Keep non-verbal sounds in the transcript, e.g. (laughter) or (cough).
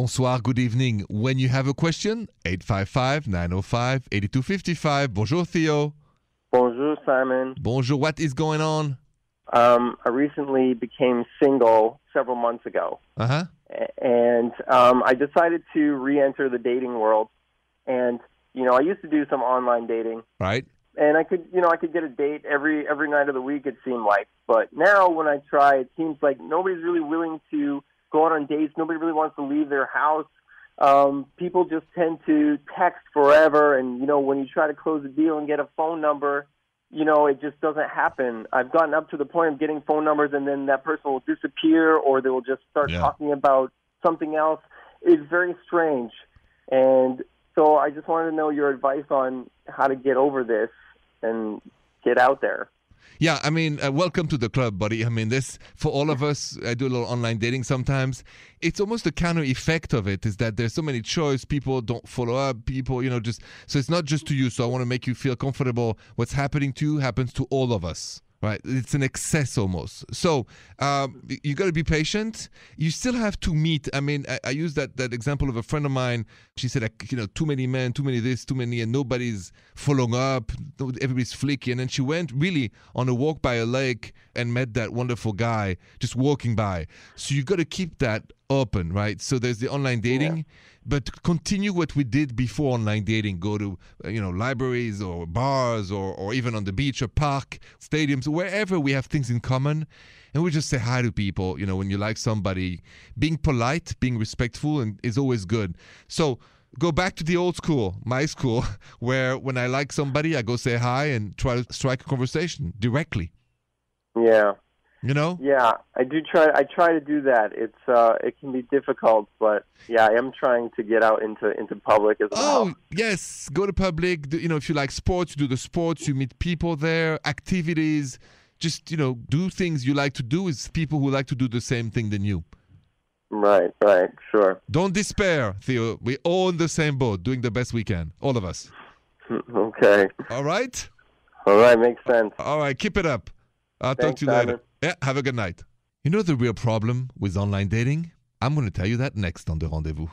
Bonsoir, good evening. When you have a question, 855 905 8255. Bonjour, Theo. Bonjour, Simon. Bonjour, what is going on? Um, I recently became single several months ago, Uh huh. And um, I decided to re-enter the dating world. And you know, I used to do some online dating, Right? and I could, you know, I could get a date every every night of the week. It seemed like, but now when I try, it seems like nobody's really willing to go out on dates. Nobody really wants to leave their house. Um, people just tend to text forever, and you know, when you try to close a deal and get a phone number, you know, it just doesn't happen. I've gotten up to the point of getting phone numbers, and then that person will disappear, or they will just start Yeah. talking about something else. It's very strange, and so I just wanted to know your advice on how to get over this and get out there. Yeah, I mean, uh, welcome to the club, buddy. I mean, this for all of us. I do a little online dating sometimes. It's almost the counter effect of it is that there's so many choice. People don't follow up. People, you know, just so it's not just to you. So I want to make you feel comfortable. What's happening to you happens to all of us. Right, it's an excess almost. So um, you got to be patient. You still have to meet. I mean, I, I use that that example of a friend of mine. She said, like, you know, too many men, too many this, too many, and nobody's following up. Everybody's flaky. And then she went really on a walk by a lake and met that wonderful guy just walking by. So you got to keep that open, right? So there's the online dating, but continue what we did before online dating. Go to uh, you know libraries or bars or or even on the beach or park, stadiums, wherever we have things in common, and we just say hi to people. You know, when you like somebody, being polite, being respectful, and is always good. So. Go back to the old school, my school, (laughs) where when I like somebody, I go say hi and try to strike a conversation directly. Yeah, You know? yeah, I do try. I try to do that. It's uh, it can be difficult, but yeah, I am trying to get out into into public as well. Oh yes, go to public. You know, if you like sports, you do the sports. You meet people there, activities. Just you know, do things you like to do with people who like to do the same thing than you. Right, right, sure. Don't despair, Theo. We're all in the same boat, doing the best we can, all of us. (laughs) Okay, All right, all right, makes sense. all right. Keep it up. I'll talk to you later. Simon. Yeah, have a good night. You know the real problem with online dating? I'm going to tell you that next on the rendezvous.